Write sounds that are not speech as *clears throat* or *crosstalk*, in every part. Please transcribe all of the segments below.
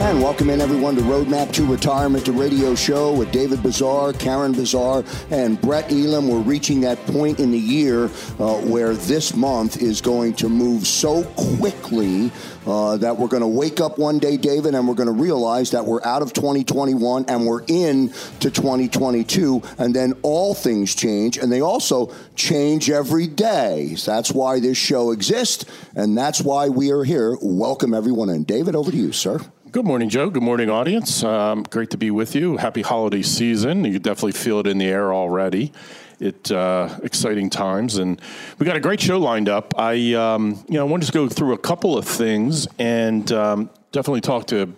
And welcome in everyone to Roadmap to Retirement, the radio show with David Bazaar, Karen Bazaar, and Brett Elam. We're reaching that point in the year uh, where this month is going to move so quickly uh, that we're going to wake up one day, David, and we're going to realize that we're out of 2021 and we're in to 2022, and then all things change, and they also change every day. So that's why this show exists, and that's why we are here. Welcome everyone, and David, over to you, sir. Good morning, Joe. Good morning, audience. Um, great to be with you. Happy holiday season. You definitely feel it in the air already. It uh, exciting times, and we got a great show lined up. I, um, you know, I wanted to just go through a couple of things and um, definitely talk to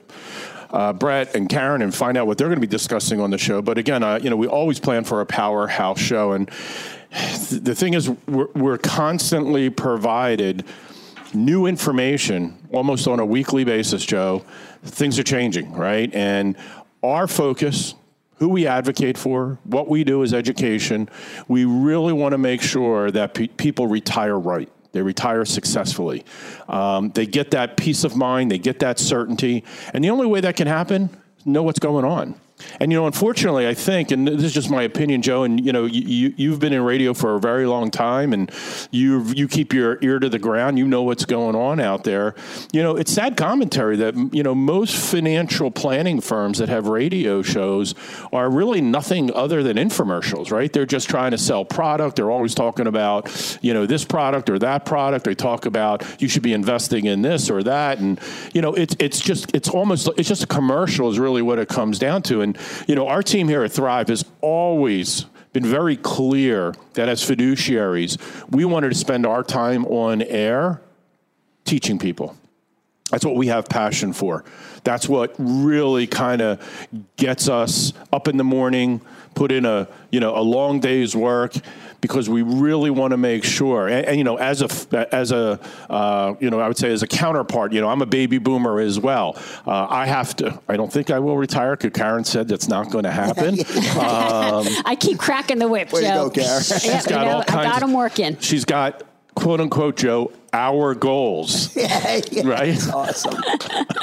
uh, Brett and Karen and find out what they're going to be discussing on the show. But again, uh, you know, we always plan for a powerhouse show, and the thing is, we're, we're constantly provided new information almost on a weekly basis, Joe. Things are changing, right? And our focus, who we advocate for, what we do is education. We really want to make sure that pe- people retire right. They retire successfully. Um, they get that peace of mind, they get that certainty. And the only way that can happen, know what's going on. And you know, unfortunately, I think, and this is just my opinion, Joe. And you know, you you've been in radio for a very long time, and you you keep your ear to the ground. You know what's going on out there. You know, it's sad commentary that you know most financial planning firms that have radio shows are really nothing other than infomercials, right? They're just trying to sell product. They're always talking about you know this product or that product. They talk about you should be investing in this or that, and you know, it's it's just it's almost it's just a commercial is really what it comes down to, and and, you know, our team here at Thrive has always been very clear that as fiduciaries, we wanted to spend our time on air teaching people. That's what we have passion for. That's what really kind of gets us up in the morning, put in a, you know, a long day's work because we really want to make sure. And, and, you know, as a as a uh, you know, I would say as a counterpart, you know, I'm a baby boomer as well. Uh, I have to. I don't think I will retire because Karen said that's not going to happen. um, *laughs* I keep cracking the whip, Way Joe. To go, Karen. *laughs* She's got you know, all kinds. I got them working. She's got quote unquote Joe our goals. *laughs* yeah, yeah, right? Awesome.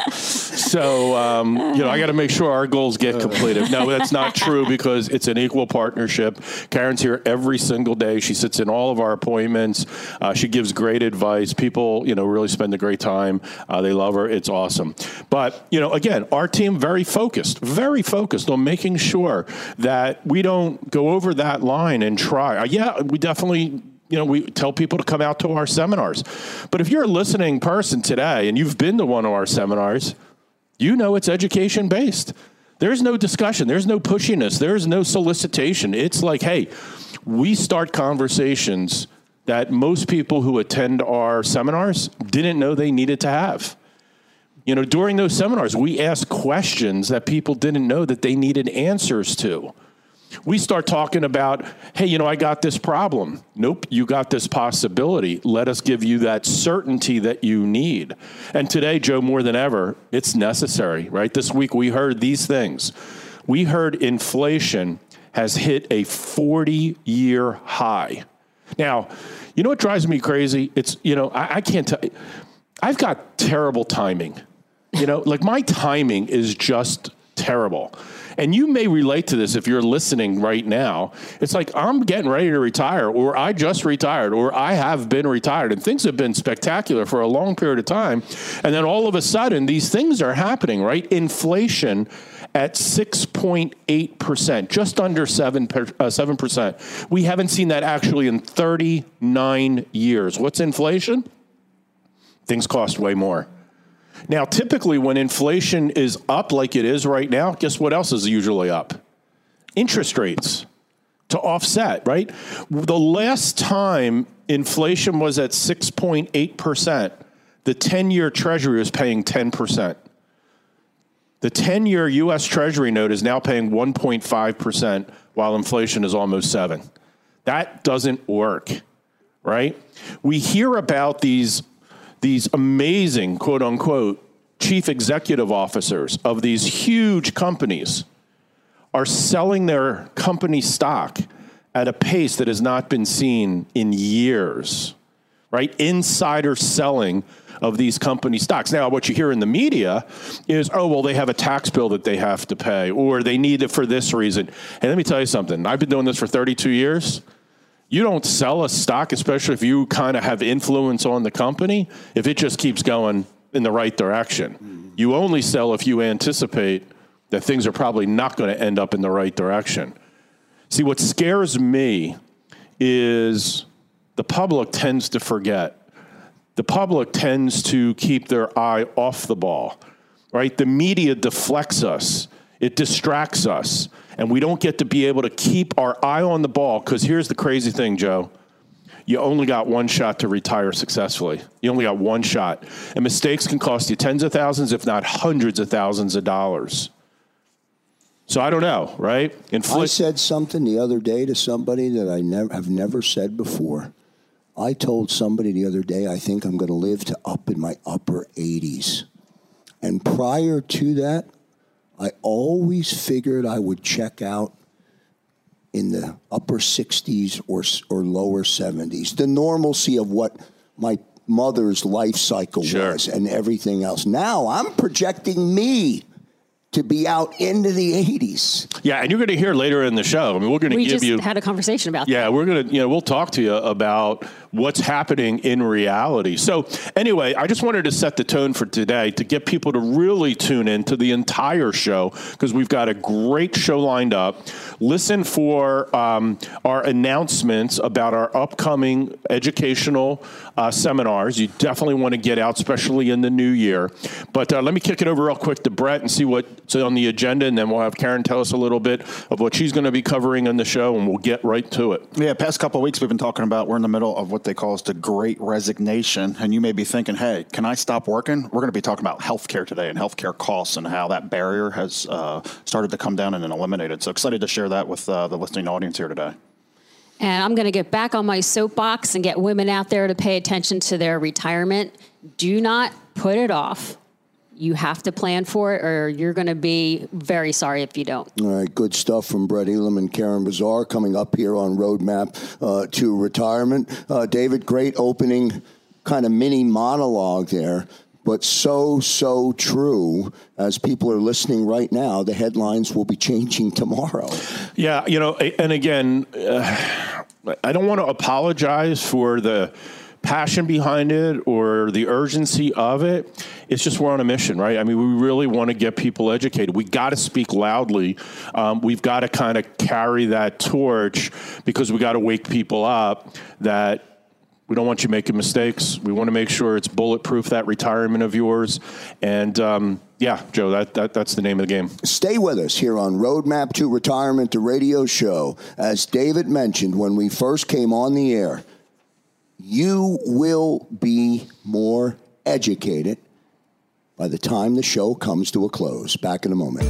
*laughs* so, um, you know, I got to make sure our goals get completed. No, that's not true because it's an equal partnership. Karen's here every single day. She sits in all of our appointments. Uh, she gives great advice. People, you know, really spend a great time. Uh, they love her. It's awesome. But, you know, again, our team very focused, very focused on making sure that we don't go over that line and try. Uh, yeah, we definitely you know, we tell people to come out to our seminars. But if you're a listening person today and you've been to one of our seminars, you know it's education based. There's no discussion, there's no pushiness, there's no solicitation. It's like, hey, we start conversations that most people who attend our seminars didn't know they needed to have. You know, during those seminars, we ask questions that people didn't know that they needed answers to we start talking about, hey, you know, I got this problem. Nope, you got this possibility. Let us give you that certainty that you need. And today, Joe, more than ever, it's necessary, right? This week we heard these things. We heard inflation has hit a 40 year high. Now, you know what drives me crazy? It's, you know, I, I can't tell. I've got terrible timing. You know, like my timing is just terrible. And you may relate to this if you're listening right now. It's like I'm getting ready to retire, or I just retired, or I have been retired, and things have been spectacular for a long period of time. And then all of a sudden, these things are happening, right? Inflation at 6.8%, just under 7, uh, 7%. We haven't seen that actually in 39 years. What's inflation? Things cost way more. Now, typically, when inflation is up like it is right now, guess what else is usually up? Interest rates to offset, right? The last time inflation was at 6.8%, the 10 year Treasury was paying 10%. The 10 year US Treasury note is now paying 1.5% while inflation is almost 7. That doesn't work, right? We hear about these these amazing quote unquote chief executive officers of these huge companies are selling their company stock at a pace that has not been seen in years, right? Insider selling of these company stocks. Now, what you hear in the media is, oh, well, they have a tax bill that they have to pay, or they need it for this reason. And let me tell you something I've been doing this for 32 years. You don't sell a stock, especially if you kind of have influence on the company, if it just keeps going in the right direction. You only sell if you anticipate that things are probably not going to end up in the right direction. See, what scares me is the public tends to forget the public tends to keep their eye off the ball, right? The media deflects us, it distracts us, and we don't get to be able to keep our eye on the ball. Because here's the crazy thing, Joe you only got one shot to retire successfully. You only got one shot. And mistakes can cost you tens of thousands, if not hundreds of thousands of dollars. So I don't know, right? Infl- I said something the other day to somebody that I never have never said before. I told somebody the other day, I think I'm going to live to up in my upper 80s. And prior to that, I always figured I would check out in the upper 60s or, or lower 70s. The normalcy of what my mother's life cycle sure. was and everything else. Now I'm projecting me to be out into the 80s. Yeah, and you're going to hear later in the show. I mean, we're going to give you. had a conversation about. Yeah, that. we're going to. You know, we'll talk to you about what's happening in reality. So, anyway, I just wanted to set the tone for today to get people to really tune in to the entire show because we've got a great show lined up. Listen for um, our announcements about our upcoming educational uh, seminars. You definitely want to get out, especially in the new year. But uh, let me kick it over real quick to Brett and see what's on the agenda, and then we'll have Karen tell us a little bit of what she's going to be covering on the show, and we'll get right to it. Yeah, past couple weeks we've been talking about we're in the middle of what what they call the great resignation. And you may be thinking, hey, can I stop working? We're going to be talking about healthcare today and healthcare costs and how that barrier has uh, started to come down and eliminated. So excited to share that with uh, the listening audience here today. And I'm going to get back on my soapbox and get women out there to pay attention to their retirement. Do not put it off you have to plan for it or you're going to be very sorry if you don't. All right, good stuff from Brett Elam and Karen Bazaar coming up here on Roadmap uh, to Retirement. Uh, David, great opening kind of mini monologue there. But so, so true. As people are listening right now, the headlines will be changing tomorrow. Yeah, you know, and again, uh, I don't want to apologize for the passion behind it or the urgency of it. It's just we're on a mission, right? I mean, we really want to get people educated. We got to speak loudly. Um, we've got to kind of carry that torch because we got to wake people up that we don't want you making mistakes. We want to make sure it's bulletproof that retirement of yours. And um, yeah, Joe, that, that that's the name of the game. Stay with us here on Roadmap to Retirement, the radio show. As David mentioned when we first came on the air, you will be more educated by the time the show comes to a close. Back in a moment.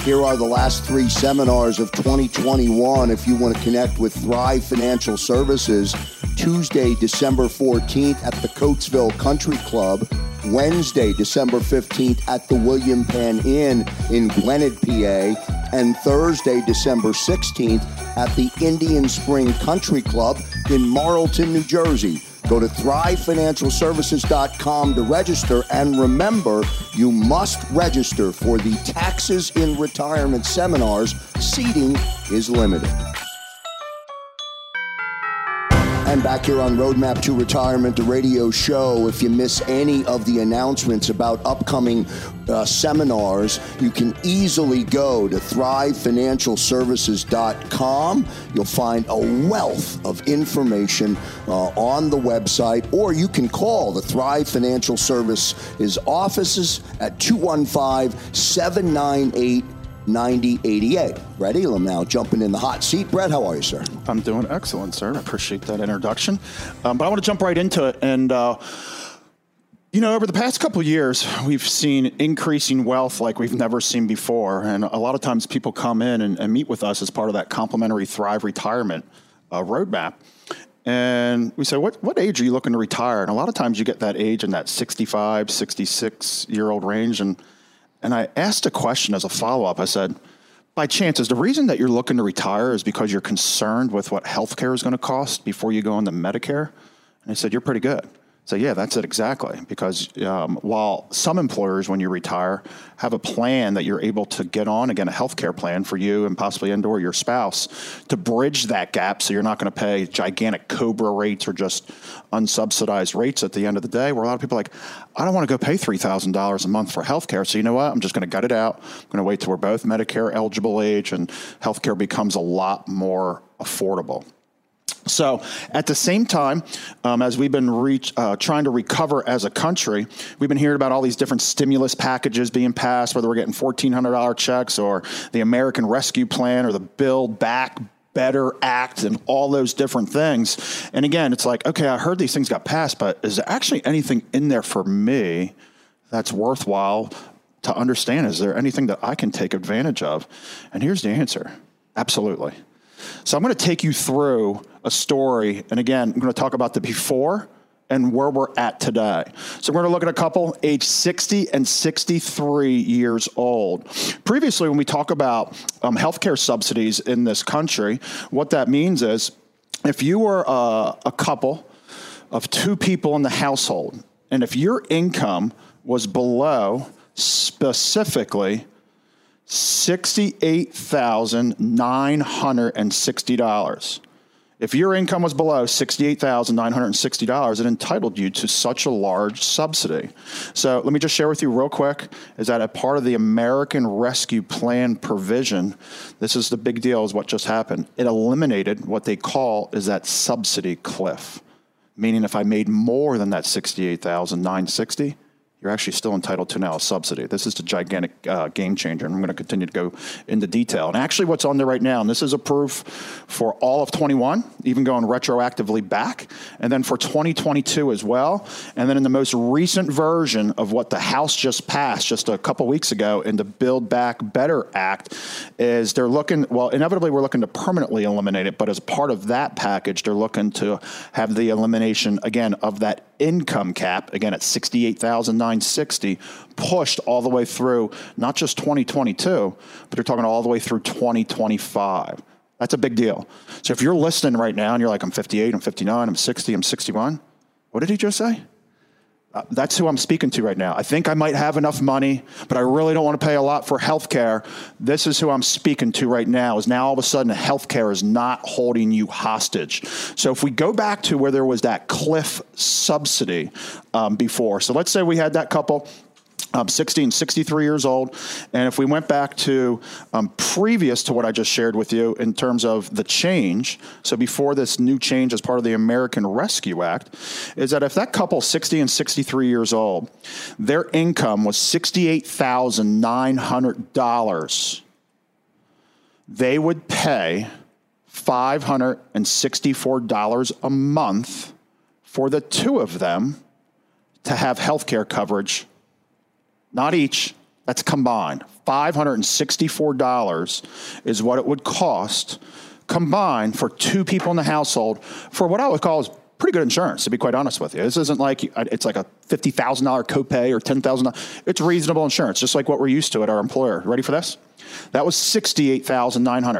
Here are the last three seminars of 2021. If you want to connect with Thrive Financial Services, Tuesday, December 14th at the Coatesville Country Club, Wednesday, December 15th at the William Penn Inn in Glenwood, PA, and Thursday, December 16th at the Indian Spring Country Club in Marlton, New Jersey. Go to thrivefinancialservices.com to register. And remember, you must register for the Taxes in Retirement seminars. Seating is limited. Time back here on Roadmap to Retirement, the radio show. If you miss any of the announcements about upcoming uh, seminars, you can easily go to thrivefinancialservices.com. You'll find a wealth of information uh, on the website, or you can call the Thrive Financial Services offices at 215 798 9088. Brett Elam now jumping in the hot seat. Brett, how are you, sir? I'm doing excellent, sir. I appreciate that introduction. Um, but I want to jump right into it. And, uh, you know, over the past couple years, we've seen increasing wealth like we've never seen before. And a lot of times people come in and, and meet with us as part of that complimentary Thrive retirement uh, roadmap. And we say, what, what age are you looking to retire? And a lot of times you get that age in that 65, 66 year old range. And and I asked a question as a follow up. I said, by chance, is the reason that you're looking to retire is because you're concerned with what healthcare is going to cost before you go into Medicare? And he said, You're pretty good. So yeah, that's it exactly. Because um, while some employers, when you retire, have a plan that you're able to get on again a healthcare plan for you and possibly and or your spouse to bridge that gap, so you're not going to pay gigantic Cobra rates or just unsubsidized rates at the end of the day. Where a lot of people are like, I don't want to go pay three thousand dollars a month for healthcare. So you know what? I'm just going to gut it out. I'm going to wait till we're both Medicare eligible age and healthcare becomes a lot more affordable. So, at the same time, um, as we've been reach, uh, trying to recover as a country, we've been hearing about all these different stimulus packages being passed, whether we're getting $1,400 checks or the American Rescue Plan or the Build Back Better Act and all those different things. And again, it's like, okay, I heard these things got passed, but is there actually anything in there for me that's worthwhile to understand? Is there anything that I can take advantage of? And here's the answer absolutely. So I'm going to take you through a story. And again, I'm going to talk about the before and where we're at today. So we're going to look at a couple age 60 and 63 years old. Previously, when we talk about um, healthcare subsidies in this country, what that means is if you were uh, a couple of two people in the household, and if your income was below specifically $68,960. If your income was below $68,960, it entitled you to such a large subsidy. So let me just share with you real quick is that a part of the American Rescue Plan provision, this is the big deal is what just happened. It eliminated what they call is that subsidy cliff. Meaning if I made more than that 68,960, you're actually still entitled to now a subsidy. This is a gigantic uh, game changer, and I'm going to continue to go into detail. And actually, what's on there right now, and this is approved for all of 21, even going retroactively back, and then for 2022 as well. And then in the most recent version of what the House just passed just a couple weeks ago in the Build Back Better Act, is they're looking, well, inevitably, we're looking to permanently eliminate it, but as part of that package, they're looking to have the elimination, again, of that income cap, again, at 68,960, pushed all the way through not just 2022, but you're talking all the way through 2025. That's a big deal. So if you're listening right now and you're like, I'm 58, I'm 59, I'm 60, I'm 61, what did he just say? Uh, that's who I'm speaking to right now. I think I might have enough money, but I really don't want to pay a lot for health care. This is who I'm speaking to right now. Is now all of a sudden health care is not holding you hostage. So if we go back to where there was that cliff subsidy um, before, so let's say we had that couple um, 60 and 63 years old. And if we went back to um, previous to what I just shared with you in terms of the change, so before this new change as part of the American Rescue Act, is that if that couple, 60 and 63 years old, their income was $68,900, they would pay $564 a month for the two of them to have health care coverage not each, that's combined. $564 is what it would cost combined for two people in the household for what I would call is pretty good insurance, to be quite honest with you. This isn't like it's like a $50,000 copay or $10,000. It's reasonable insurance, just like what we're used to at our employer. Ready for this? That was $68,900,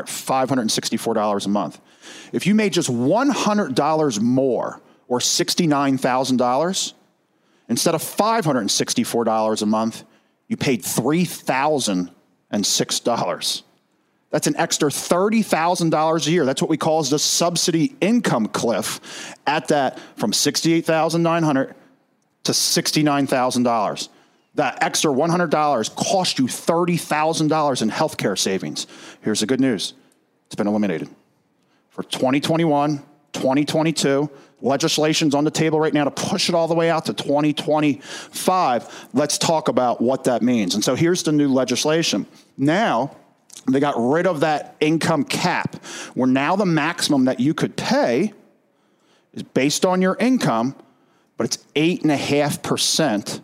$564 a month. If you made just $100 more or $69,000, Instead of $564 a month, you paid $3,006. That's an extra $30,000 a year. That's what we call the subsidy income cliff at that from 68,900 to $69,000. That extra $100 cost you $30,000 in healthcare savings. Here's the good news. It's been eliminated. For 2021, 2022, legislation's on the table right now to push it all the way out to 2025. Let's talk about what that means. And so here's the new legislation. Now, they got rid of that income cap, where now the maximum that you could pay is based on your income, but it's 8.5%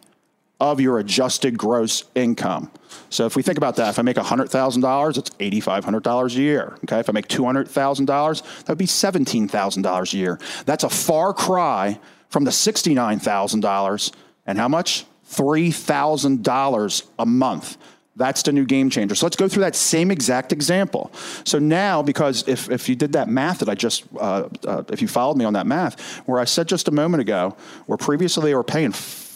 of your adjusted gross income. So if we think about that, if I make $100,000, it's $8,500 a year. Okay, if I make $200,000, that would be $17,000 a year. That's a far cry from the $69,000 and how much? $3,000 a month. That's the new game changer. So let's go through that same exact example. So now, because if, if you did that math that I just, uh, uh, if you followed me on that math, where I said just a moment ago, where previously they were paying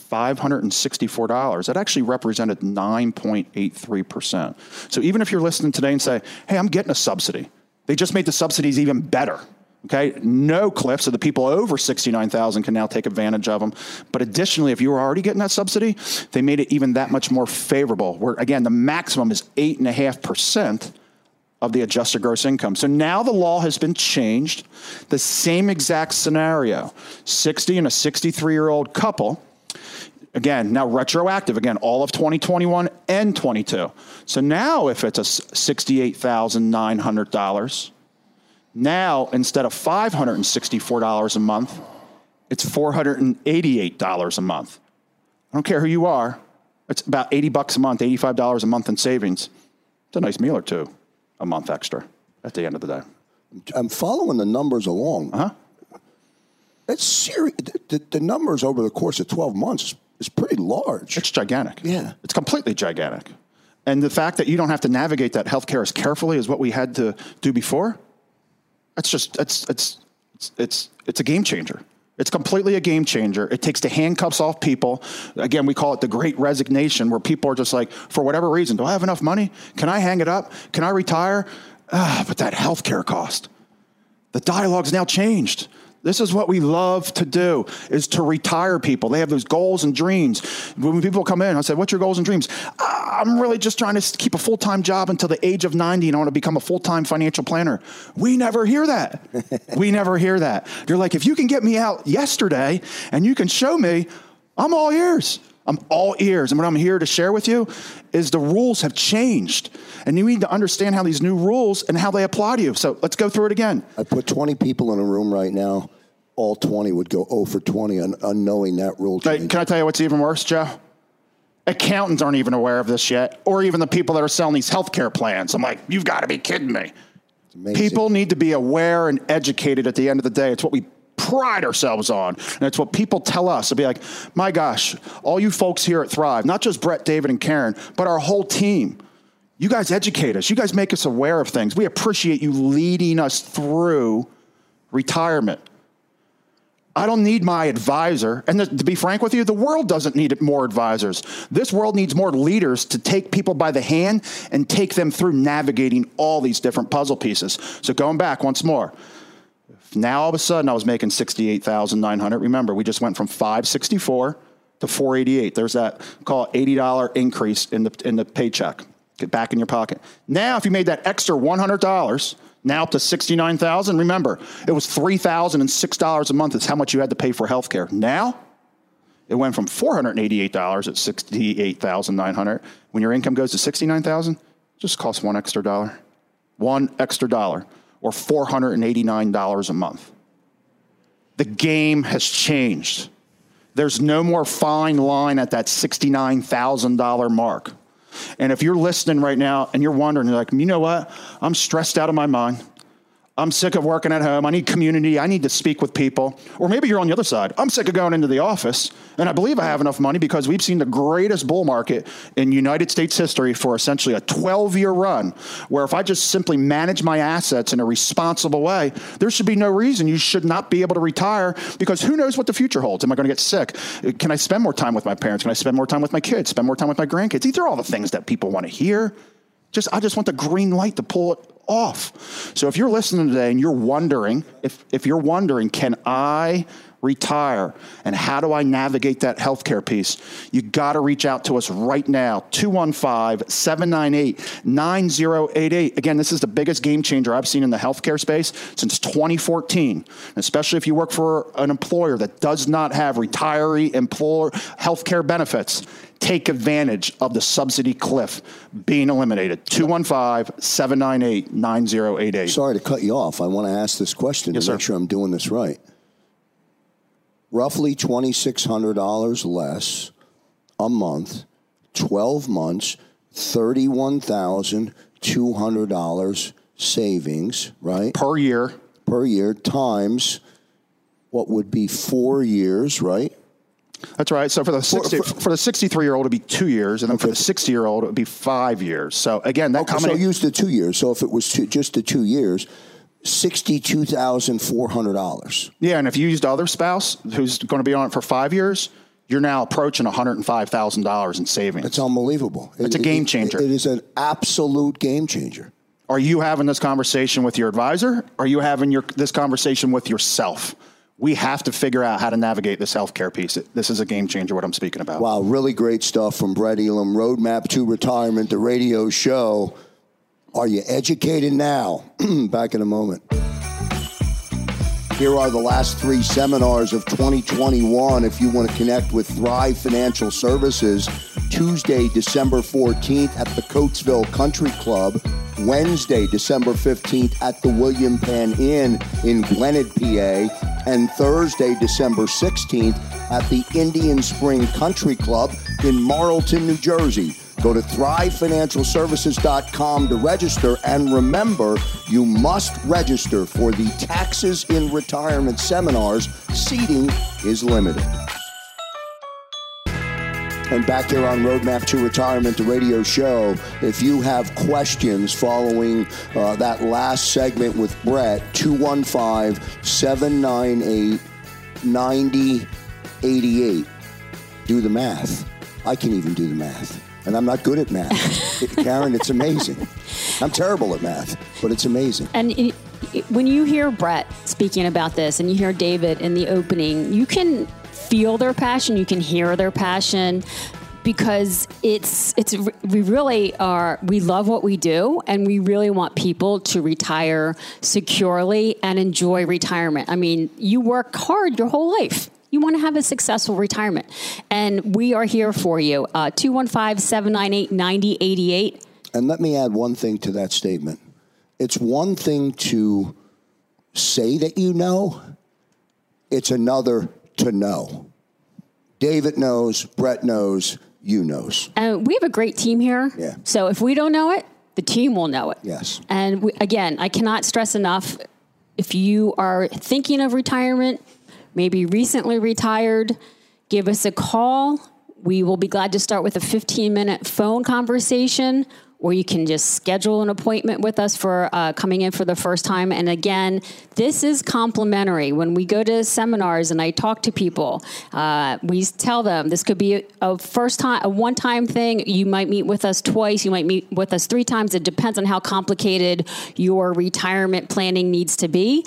$564, that actually represented 9.83%. So even if you're listening today and say, hey, I'm getting a subsidy, they just made the subsidies even better. Okay, no cliff, so the people over 69,000 can now take advantage of them. But additionally, if you were already getting that subsidy, they made it even that much more favorable. Where again, the maximum is 8.5% of the adjusted gross income. So now the law has been changed. The same exact scenario 60 and a 63 year old couple Again, now retroactive, again, all of 2021 and 22. So now if it's a $68,900, now instead of $564 a month, it's $488 a month. I don't care who you are. It's about 80 bucks a month, $85 a month in savings. It's a nice meal or two a month extra at the end of the day. I'm following the numbers along. Uh-huh. It's serious. The, the, numbers over the course of 12 months is pretty large. It's gigantic. Yeah. It's completely gigantic. And the fact that you don't have to navigate that healthcare as carefully as what we had to do before, that's just it's it's it's it's, it's a game changer. It's completely a game changer. It takes the handcuffs off people. Again, we call it the great resignation, where people are just like, for whatever reason, do I have enough money? Can I hang it up? Can I retire? Ah, but that healthcare cost. The dialogue's now changed. This is what we love to do is to retire people. They have those goals and dreams. When people come in, I say, what's your goals and dreams? Ah, I'm really just trying to keep a full-time job until the age of 90 and I want to become a full-time financial planner. We never hear that. *laughs* we never hear that. You're like, if you can get me out yesterday and you can show me, I'm all ears. I'm all ears. And what I'm here to share with you is the rules have changed. And you need to understand how these new rules and how they apply to you. So let's go through it again. I put 20 people in a room right now all 20 would go 0 for 20 un- unknowing that rule change. Can I tell you what's even worse, Joe? Accountants aren't even aware of this yet, or even the people that are selling these healthcare plans. I'm like, you've got to be kidding me. People need to be aware and educated at the end of the day. It's what we pride ourselves on. And it's what people tell us. They'll be like, my gosh, all you folks here at Thrive, not just Brett, David, and Karen, but our whole team. You guys educate us. You guys make us aware of things. We appreciate you leading us through retirement. I don't need my advisor. And to be frank with you, the world doesn't need more advisors. This world needs more leaders to take people by the hand and take them through navigating all these different puzzle pieces. So going back once more. Now all of a sudden I was making 68,900. Remember, we just went from 564 to 488. There's that call it $80 increase in the in the paycheck. Get back in your pocket. Now if you made that extra $100, now up to 69,000. Remember, it was $3,006 a month is how much you had to pay for health care. Now, it went from $488 at 68,900. When your income goes to 69,000, just costs one extra dollar. One extra dollar or $489 a month. The game has changed. There's no more fine line at that $69,000 mark. And if you're listening right now and you're wondering, you're like, you know what? I'm stressed out of my mind. I'm sick of working at home. I need community. I need to speak with people. Or maybe you're on the other side. I'm sick of going into the office. And I believe I have enough money because we've seen the greatest bull market in United States history for essentially a 12 year run, where if I just simply manage my assets in a responsible way, there should be no reason you should not be able to retire because who knows what the future holds? Am I going to get sick? Can I spend more time with my parents? Can I spend more time with my kids? Spend more time with my grandkids? These are all the things that people want to hear. Just I just want the green light to pull it off. So if you're listening today and you're wondering, if if you're wondering, can I retire and how do I navigate that healthcare piece? You got to reach out to us right now 215-798-9088. Again, this is the biggest game changer I've seen in the healthcare space since 2014. Especially if you work for an employer that does not have retiree employer healthcare benefits take advantage of the subsidy cliff being eliminated. 215 798 9088. Sorry to cut you off. I want to ask this question Yes, to sir. make sure I'm doing this right. Roughly $2,600 less a month, 12 months, $31,200 savings, right? Per year, Per year times what would be four years, right? That's right. So for the 60, for- for, the 63 year old, it'd be two years, and then for the 60 year old, it would be five years. So again, that Okay, so combination. use the two years. So if it was two, just the two years, $62,400. yeah, and if you used the other spouse who's going to be on it for five years, you're now approaching $105,000 in savings. It's unbelievable. It's a It- game it- changer. it is an absolute game changer. Are you having this conversation with your advisor? Are you having your, this conversation with yourself? We have to figure out how to navigate this healthcare piece. This is a game changer, what I'm speaking about. Wow, really great stuff from Brett Elam. Roadmap to Retirement, the radio show. Are you educated now? *clears throat* Back in a moment. Here are the last three seminars of 2021. If you want to connect with Thrive Financial Services, Tuesday, December 14th at the Coatesville Country Club, Wednesday, December 15th at the William Penn Inn in Glenwood, PA, and Thursday, December 16th at the Indian Spring Country Club in Marlton, New Jersey. Go to thrivefinancialservices.com to register and remember you must register for the taxes in retirement seminars. Seating is limited. And back here on Roadmap to Retirement, the radio show, if you have questions following uh, that last segment with Brett, 215 798 9088. Do the math. I can even do the math. And I'm not good at math. It- *laughs* Karen, it's amazing. I'm terrible at math, but it's amazing. And it, it- when you hear Brett speaking about this and you hear David in the opening, you can feel their passion, you can hear their passion because it's it's we really are we love what we do and we really want people to retire securely and enjoy retirement. I mean, you work hard your whole life. You want to have a successful retirement. And we are here for you. Uh, 215 798 9088. And let me add one thing to that statement. It's one thing to say that you know, it's another to know. David knows, Brett knows, you knows. And we have a great team here. Yeah. So if we don't know it, the team will know it. Yes. And we, again, I cannot stress enough if you are thinking of retirement, maybe recently retired, give us a call. We will be glad to start with a 15 minute phone conversation. Or you can just schedule an appointment with us for uh, coming in for the first time. And again, this is complimentary. When we go to seminars and I talk to people, uh, we tell them this could be a, a first time, a one time thing. You might meet with us twice, you might meet with us three times. It depends on how complicated your retirement planning needs to be.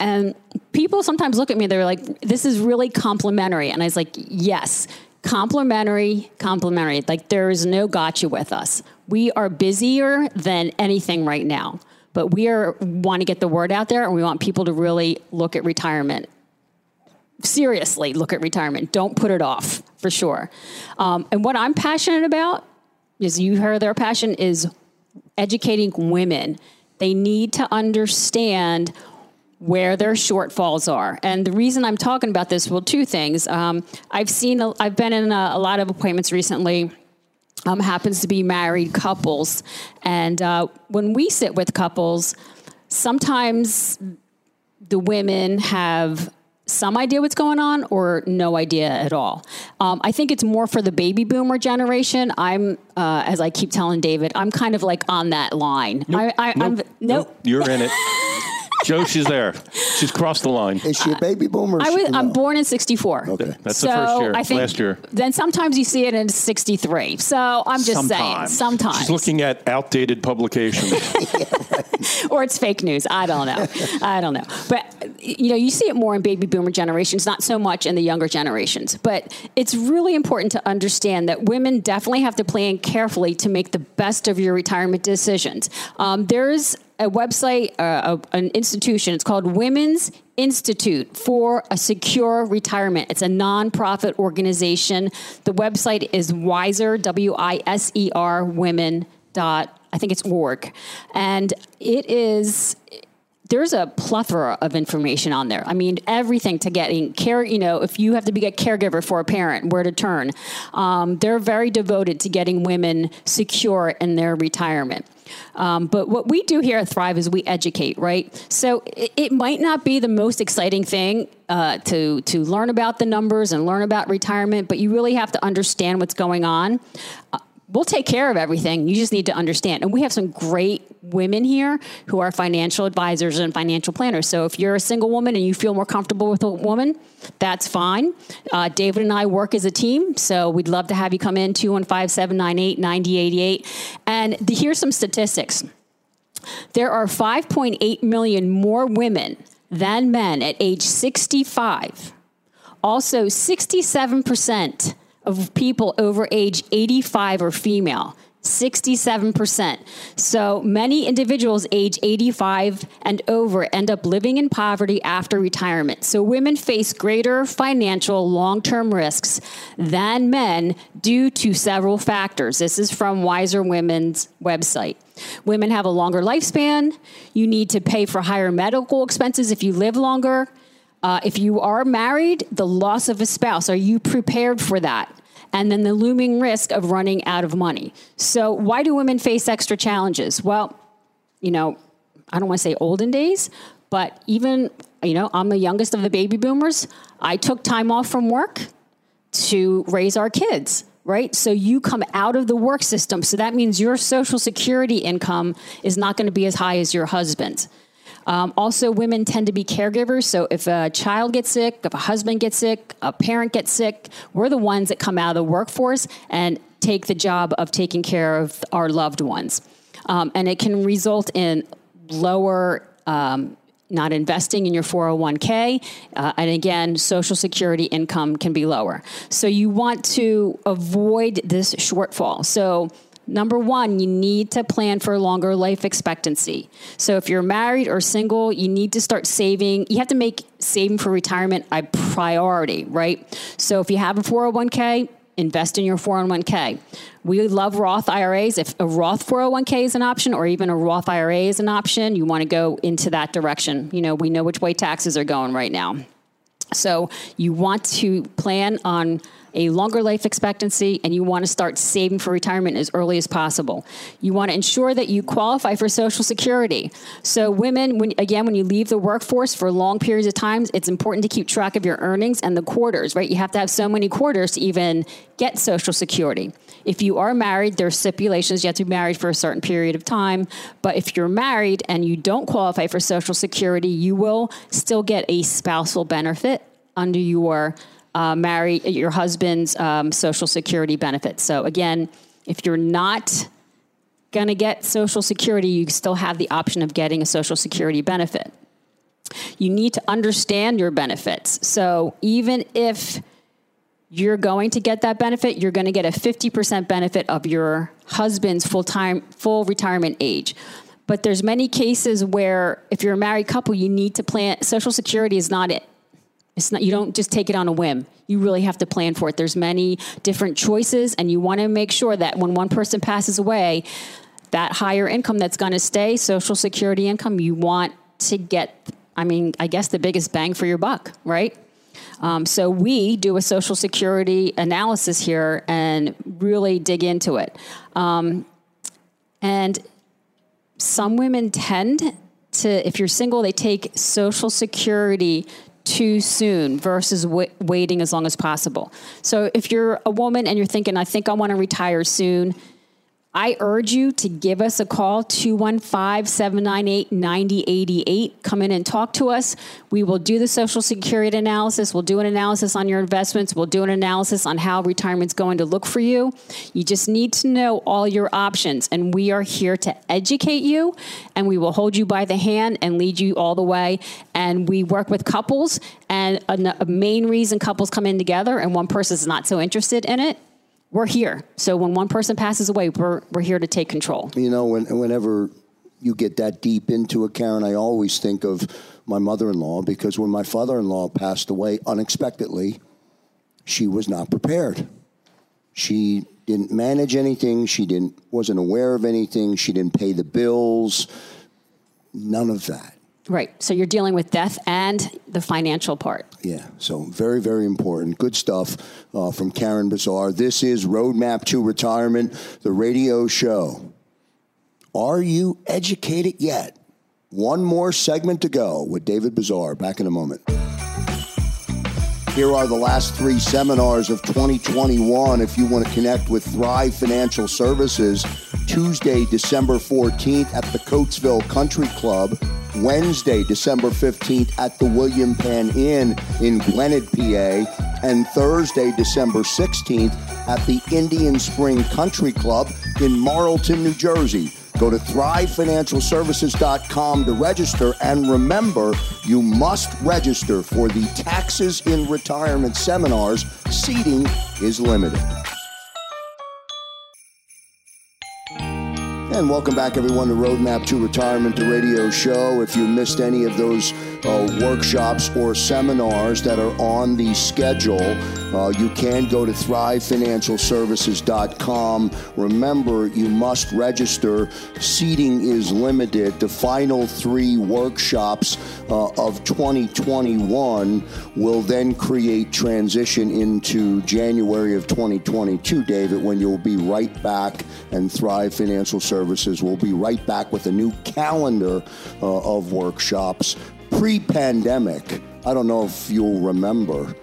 And people sometimes look at me, they're like, this is really complimentary. And I was like, yes, complimentary, complimentary. Like there is no gotcha with us. We are busier than anything right now, but we are want to get the word out there and we want people to really look at retirement. Seriously, look at retirement. Don't put it off for sure. Um, and what I'm passionate about is you heard their passion is educating women. They need to understand where their shortfalls are. And the reason I'm talking about this, well, two things. Um, I've seen, a, I've been in a, a lot of appointments recently. Um, happens to be married couples, and uh, when we sit with couples, sometimes the women have some idea what's going on or no idea at all. Um, I think it's more for the baby boomer generation. I'm, uh, as I keep telling David, I'm kind of like on that line. I, I, I'm, nope. You're in it. *laughs* Joe, she's there. She's crossed the line. Is she a baby boomer? I was, I'm no? born in 64. Okay. That's the first year. I think Last year. Then sometimes you see it in 63. So I'm just saying, Sometimes. sometimes. She's looking at outdated publications. *laughs* or it's fake news. I don't know. I don't know. But you know, you see it more in baby boomer generations, not so much in the younger generations. But it's really important to understand that women definitely have to plan carefully to make the best of your retirement decisions. Um, there's a website, uh, a, an institution. It's called Women's Institute for a Secure Retirement. It's a nonprofit organization. The website is Wiser, W I S E R, women dot I think it's org, and it is. There's a plethora of information on there. I mean, everything to getting care. You know, if you have to be a caregiver for a parent, where to turn. Um, they're very devoted to getting women secure in their retirement. Um, but what we do here at Thrive is we educate, right? So it, it might not be the most exciting thing uh, to to learn about the numbers and learn about retirement, but you really have to understand what's going on. Uh, we'll take care of everything. You just need to understand. And we have some great women here who are financial advisors and financial planners. So if you're a single woman and you feel more comfortable with a woman, that's fine. Uh, David and I work as a team, so we'd love to have you come in 215 798 9088. And the, here's some statistics there are 5.8 million more women than men at age 65. Also, 67% of people over age 85 are female. 67%. So many individuals age 85 and over end up living in poverty after retirement. So women face greater financial long term risks than men due to several factors. This is from Wiser Women's website. Women have a longer lifespan. You need to pay for higher medical expenses if you live longer. Uh, if you are married, the loss of a spouse, are you prepared for that? And then the looming risk of running out of money. So, why do women face extra challenges? Well, you know, I don't want to say olden days, but even, you know, I'm the youngest of the baby boomers. I took time off from work to raise our kids, right? So you come out of the work system. So that means your social security income is not going to be as high as your husband's. Um, also, women tend to be caregivers. So if a child gets sick, if a husband gets sick, a parent gets sick, we're the ones that come out of the workforce and take the job of taking care of our loved ones. Um, and it can result in lower um, not investing in your 401k. Uh, and again, Social Security income can be lower. So you want to avoid this shortfall. So Number one, you need to plan for longer life expectancy. So if you're married or single, you need to start saving. You have to make saving for retirement a priority, right? So if you have a 401k, invest in your 401k. We love Roth IRAs. If a Roth 401k is an option or even a Roth IRA is an option, you want to go into that direction. You know, we know which way taxes are going right now. So you want to plan on a longer life expectancy and you want to start saving for retirement as early as possible. You want to ensure that you qualify for Social Security. So women, when, again, when you leave the workforce for long periods of time, it's important to keep track of your earnings and the quarters, right? You have to have so many quarters to even get Social Security. If you are married, there are stipulations. You have to be married for a certain period of time. But if you're married and you don't qualify for Social Security, you will still get a spousal benefit under your uh, marry your husband's um, social security benefits. So again, if you're not going to get social security, you still have the option of getting a social security benefit. You need to understand your benefits. So even if you're going to get that benefit, you're going to get a 50% benefit of your husband's full-time full retirement age. But there's many cases where if you're a married couple, you need to plan social security is not it. It's not you don't just take it on a whim. You really have to plan for it. There's many different choices and you want to make sure that when one person passes away, that higher income that's going to stay, social security income, you want to get I mean, I guess the biggest bang for your buck, right? Um, so we do a social security analysis here and really dig into it. Um, and some women tend to, if you're single, they take social security too soon versus w- waiting as long as possible. So if you're a woman and you're thinking, I think I want to retire soon, I urge you to give us a call, 215 798 9088. Come in and talk to us. We will do the Social Security analysis. We'll do an analysis on your investments. We'll do an analysis on how retirement's going to look for you. You just need to know all your options, and we are here to educate you, and we will hold you by the hand and lead you all the way. And we work with couples, and a, a main reason couples come in together and one person is not so interested in it we're here. So when one person passes away, we're, we're here to take control. You know, when, whenever you get that deep into it, Karen, I always think of my mother in law because when my father in law passed away unexpectedly, she was not prepared. She didn't manage anything. She didn't wasn't aware of anything. She didn't pay the bills. None of that. Right. So you're dealing with death and the financial part. Yeah. So very, very important. Good stuff uh, from Karen Bazaar. This is Roadmap to Retirement, the radio show. Are you educated yet? One more segment to go with David Bazaar. Back in a moment. Here are the last three seminars of 2021. If you want to connect with Thrive Financial Services, Tuesday, December 14th at the Coatesville Country Club, Wednesday, December 15th at the William Penn Inn in Glenwood, PA, and Thursday, December 16th at the Indian Spring Country Club in Marlton, New Jersey. Go to thrivefinancialservices.com to register. And remember, you must register for the Taxes in Retirement seminars. Seating is limited. And welcome back, everyone, to Roadmap to Retirement, the radio show. If you missed any of those uh, workshops or seminars that are on the schedule, uh, you can go to thrivefinancialservices.com. Remember, you must register. Seating is limited. The final three workshops uh, of 2021 will then create transition into January of 2022, David, when you'll be right back and Thrive Financial Services will be right back with a new calendar uh, of workshops pre pandemic, I don't know if you'll remember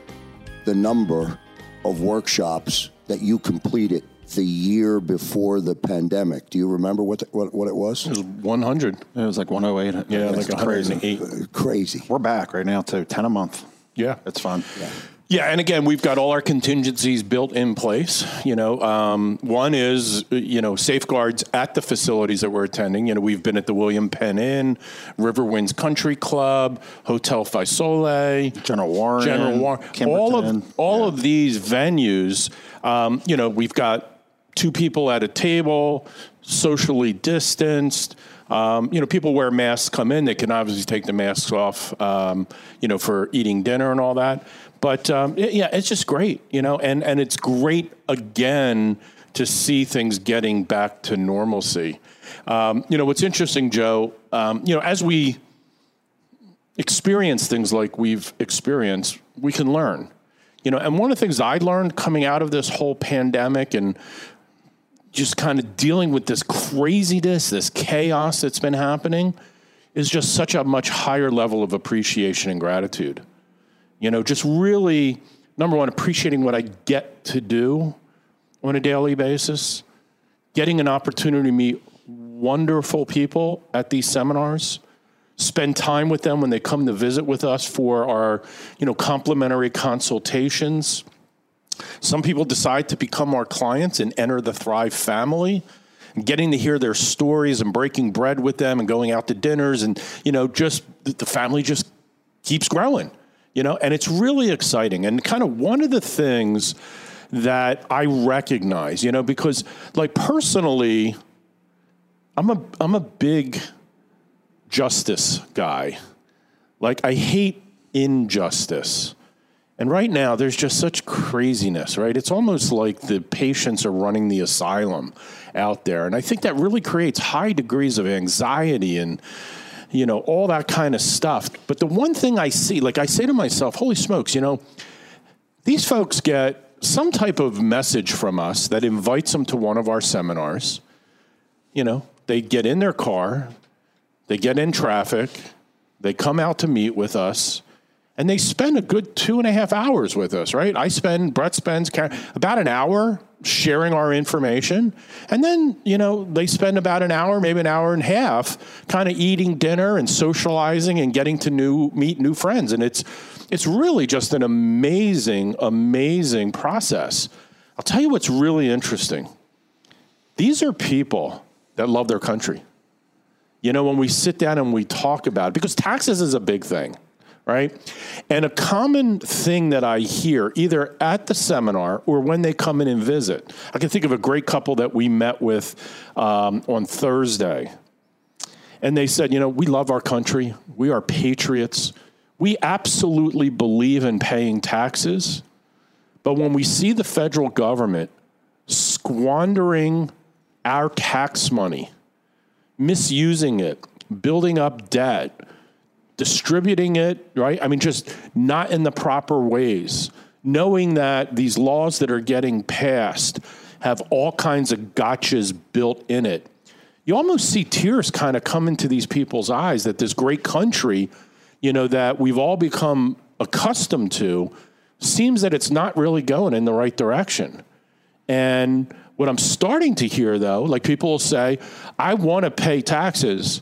the number of workshops that you completed the year before the pandemic. Do you remember what the, what, what it was? It was 100. It was like 108. Yeah, like 108. Crazy. We're back right now to 10 a month. Yeah. It's fun. Yeah. Yeah, and again, we've got all our contingencies built in place. You know, um, one is you know safeguards at the facilities that we're attending. You know, we've been at the William Penn Inn, Riverwinds Country Club, Hotel Fiesole, General Warren, General Warren, all of all yeah. of these venues. Um, you know, we've got two people at a table, socially distanced. Um, you know, people wear masks, come in, they can obviously take the masks off, um, you know, for eating dinner and all that. But um, yeah, it's just great, you know, and, and it's great again to see things getting back to normalcy. Um, you know, what's interesting, Joe, um, you know, as we experience things like we've experienced, we can learn. You know, and one of the things I learned coming out of this whole pandemic and just kind of dealing with this craziness, this chaos that's been happening, is just such a much higher level of appreciation and gratitude. You know, just really, number one, appreciating what I get to do on a daily basis, getting an opportunity to meet wonderful people at these seminars, spend time with them when they come to visit with us for our, you know, complimentary consultations. Some people decide to become our clients and enter the Thrive family. Getting to hear their stories and breaking bread with them and going out to dinners and you know just the family just keeps growing you know, and it's really exciting. And kind of one of the things that I recognize, you know, because like personally, I'm a I'm a big justice guy. Like I hate injustice. And right now, there's just such craziness, right? It's almost like the patients are running the asylum out there. And I think that really creates high degrees of anxiety and, you know, all that kind of stuff. But the one thing I see, like I say to myself, holy smokes, you know, these folks get some type of message from us that invites them to one of our seminars. You know, they get in their car, they get in traffic, they come out to meet with us, and they spend a good two and a half hours with us, right? I spend, Brett spends about an hour sharing our information. And then, you know, they spend about an hour, maybe an hour and a half, kind of eating dinner and socializing and getting to new meet new friends. And it's it's really just an amazing, amazing process. I'll tell you what's really interesting. These are people that love their country. You know, when we sit down and we talk about it, because taxes is a big thing right? And a common thing that I hear either at the seminar or when they come in and visit, I can think of a great couple that we met with um, on Thursday. And they said, you know, we love our country, we are patriots, we absolutely believe in paying taxes. But when we see the federal government squandering our tax money, misusing it, building up debt, distributing it, right? I mean, just not in the proper ways, knowing that these laws that are getting passed have all kinds of gotchas built in it. You almost see tears kind of come into these people's eyes that this great country, you know, that we've all become accustomed to, seems that it's not really going in the right direction. And what I'm starting to hear, though, like people will say, I want to pay taxes,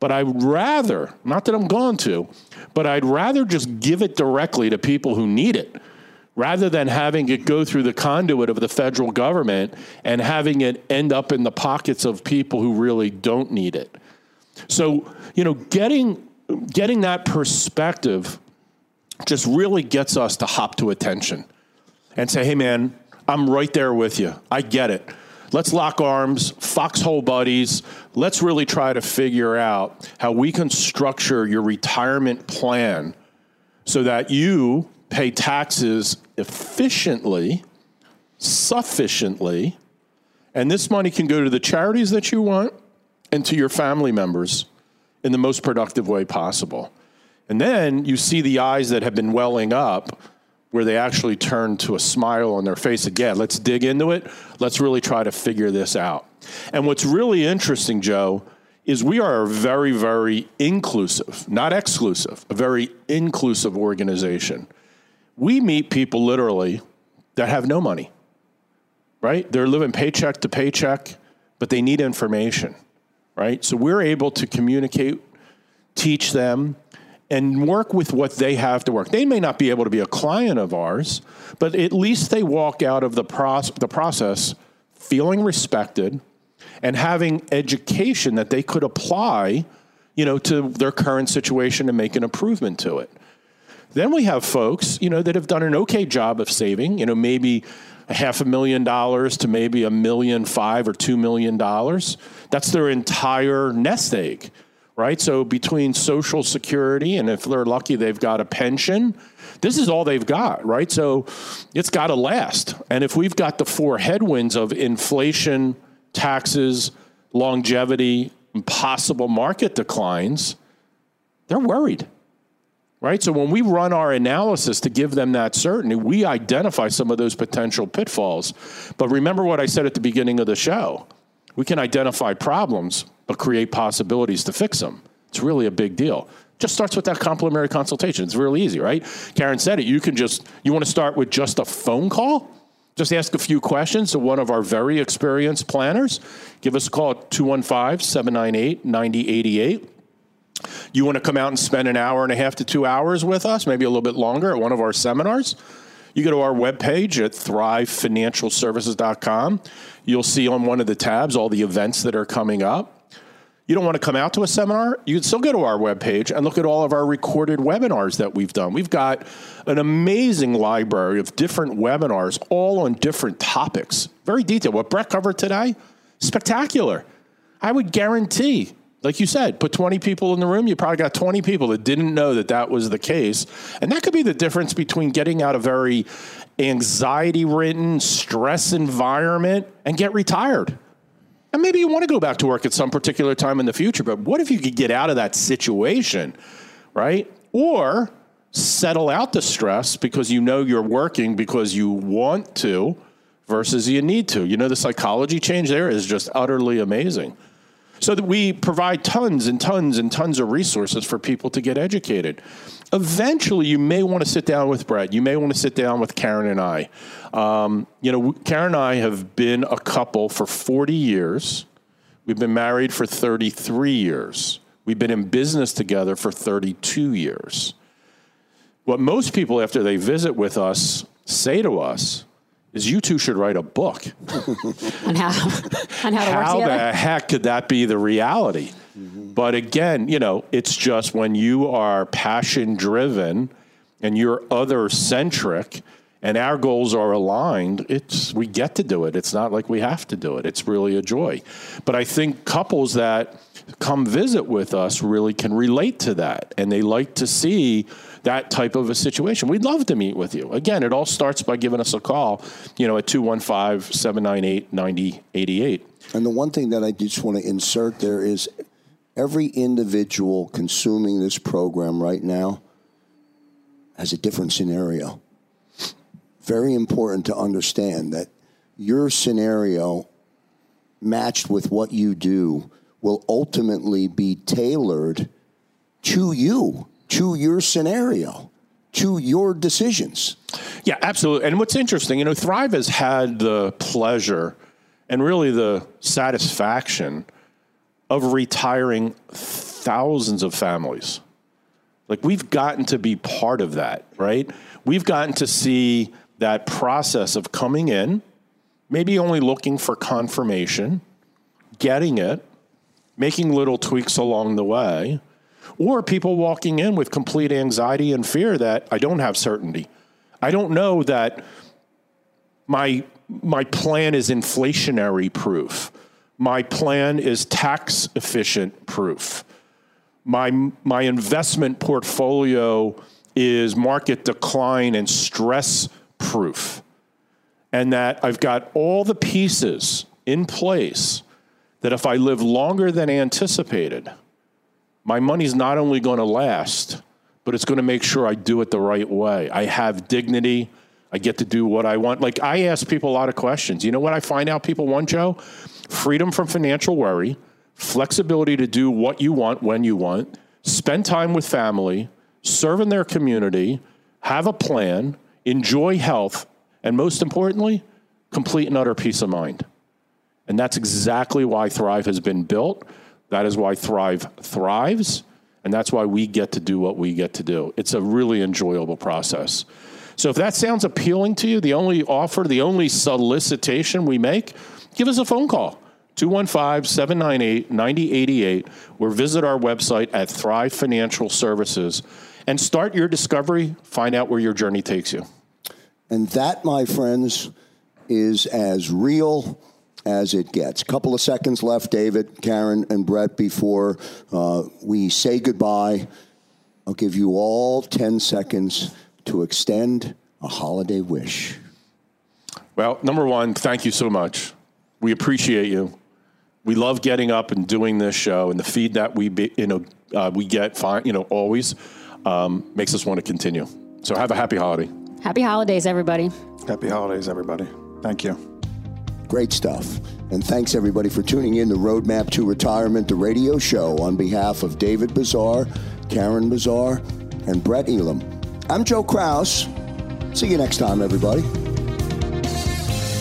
but I'd rather, not that I'm going to, but I'd rather just give it directly to people who need it rather than having it go through the conduit of the federal government and having it end up in the pockets of people who really don't need it. So, you know, getting getting that perspective just really gets us to hop to attention and say, "Hey man, I'm right there with you. I get it. Let's lock arms, foxhole buddies. Let's really try to figure out how we can structure your retirement plan so that you pay taxes efficiently, sufficiently, and this money can go to the charities that you want and to your family members in the most productive way possible. And then you see the eyes that have been welling up where they actually turn to a smile on their face again. Let's dig into it. Let's really try to figure this out. And what's really interesting, Joe, is we are a very, very inclusive, not exclusive, a very inclusive organization. We meet people literally that have no money, right? They're living paycheck to paycheck, but they need information, right? So we're able to communicate, teach them, and work with what they have to work. They may not be able to be a client of ours, but at least they walk out of the, proce- the process feeling respected and having education that they could apply, you know, to their current situation and make an improvement to it. Then we have folks, you know, that have done an okay job of saving, you know, maybe a half a million dollars to maybe a million five or two million dollars. That's their entire nest egg right? So between Social Security and if they're lucky, they've got a pension. This is all they've got, right? So it's got to last. And if we've got the four headwinds of inflation, taxes, longevity, and possible market declines, they're worried. Right? So when we run our analysis to give them that certainty, we identify some of those potential pitfalls. But remember what I said at the beginning of the show. We can identify problems, but create possibilities to fix them. It's really a big deal. Just starts with that complimentary consultation. It's really easy, right? Karen said it. You can just, you want to start with just a phone call? Just ask a few questions to one of our very experienced planners. Give us a call at 215 798 9088. You want to come out and spend an hour and a half to two hours with us, maybe a little bit longer at one of our seminars? You go to our webpage at thrivefinancialservices.com. You'll see on one of the tabs all the events that are coming up you don't want to come out to a seminar, you can still go to our webpage and look at all of our recorded webinars that we've done. We've got an amazing library of different webinars, all on different topics. Very detailed. What Brett covered today, spectacular. I would guarantee, like you said, put 20 people in the room, you probably got 20 people that didn't know that that was the case. And that could be the difference between getting out a very anxiety ridden, stress environment and get retired. And maybe you want to go back to work at some particular time in the future, but what if you could get out of that situation, right? Or settle out the stress because you know you're working because you want to versus you need to. You know, the psychology change there is just utterly amazing. So that we provide tons and tons and tons of resources for people to get educated. Eventually, you may want to sit down with Brett. You may want to sit down with Karen and I. Um, you know, Karen and I have been a couple for 40 years. We've been married for 33 years. We've been in business together for 32 years. What most people, after they visit with us, say to us is you two should write a book. *laughs* on how, on how to how work together. the heck could that be the reality? Mm-hmm. But again, you know, it's just when you are passion driven and you're other centric and our goals are aligned, it's we get to do it. It's not like we have to do it. It's really a joy. But I think couples that come visit with us really can relate to that and they like to see that type of a situation. We'd love to meet with you. Again, it all starts by giving us a call, you know, at 215 798 9088. And the one thing that I just want to insert there is every individual consuming this program right now has a different scenario. Very important to understand that your scenario matched with what you do will ultimately be tailored to you, to your scenario, to your decisions. Yeah, absolutely. And what's interesting, you know, Thrive has had the pleasure and really the satisfaction of retiring thousands of families. Like we've gotten to be part of that, right? We've gotten to see that process of coming in, maybe only looking for confirmation, getting it, making little tweaks along the way, or people walking in with complete anxiety and fear that I don't have certainty. I don't know that my my plan is inflationary proof. My plan is tax efficient proof. My my investment portfolio is market decline and stress proof. And that I've got all the pieces in place that if I live longer than anticipated, my money's not only going to last, but it's going to make sure I do it the right way. I have dignity. I get to do what I want. Like I ask people a lot of questions. You know what I find out people want, Joe? Freedom from financial worry, flexibility to do what you want when you want, spend time with family, serve in their community, have a plan, enjoy health, and most importantly, complete and utter peace of mind. And that's exactly why Thrive has been built. That is why Thrive thrives. And that's why we get to do what we get to do. It's a really enjoyable process. So if that sounds appealing to you, the only offer, the only solicitation we make, give us a phone call. 215 798 9088 or visit our website at Thrive Financial Services and start your discovery. Find out where your journey takes you. And that, my friends, is as real as it gets. Couple of seconds left, David, Karen, and Brett, before uh, we say goodbye. I'll give you all 10 seconds to extend a holiday wish. Well, number one, thank you so much. We appreciate you. We love getting up and doing this show, and the feed that we be, you know uh, we get, fine, you know, always um, makes us want to continue. So have a happy holiday. Happy holidays, everybody. Happy holidays, everybody. Thank you. Great stuff. And thanks everybody for tuning in to Roadmap to Retirement, the radio show, on behalf of David Bazaar, Karen Bazaar, and Brett Elam. I'm Joe Kraus. See you next time, everybody.